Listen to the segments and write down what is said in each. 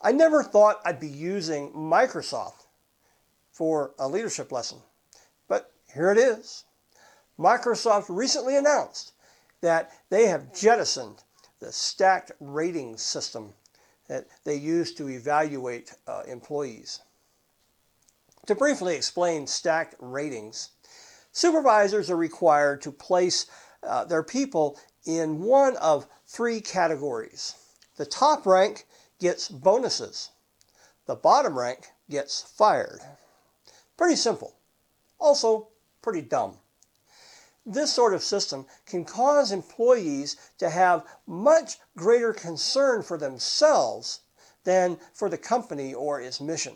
I never thought I'd be using Microsoft for a leadership lesson, but here it is. Microsoft recently announced that they have jettisoned the stacked rating system that they use to evaluate uh, employees. To briefly explain stacked ratings, supervisors are required to place uh, their people in one of three categories. The top rank gets bonuses, the bottom rank gets fired. Pretty simple. Also, pretty dumb. This sort of system can cause employees to have much greater concern for themselves than for the company or its mission.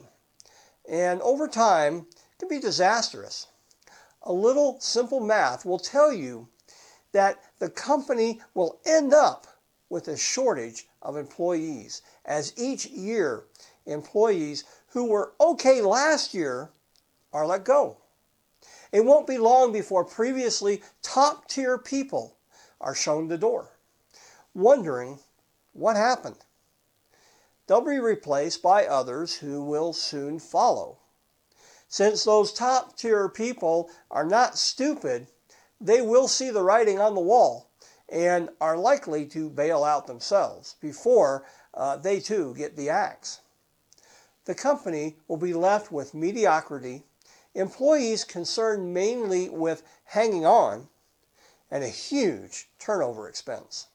And over time, can be disastrous. A little simple math will tell you that the company will end up with a shortage of employees as each year employees who were okay last year are let go. It won't be long before previously top tier people are shown the door, wondering what happened. They'll be replaced by others who will soon follow. Since those top tier people are not stupid, they will see the writing on the wall and are likely to bail out themselves before uh, they too get the axe. The company will be left with mediocrity, employees concerned mainly with hanging on, and a huge turnover expense.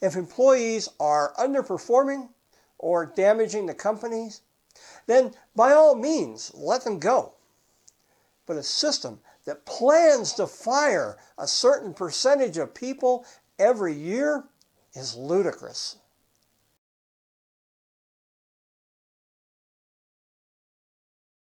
If employees are underperforming or damaging the companies, then by all means let them go. But a system that plans to fire a certain percentage of people every year is ludicrous.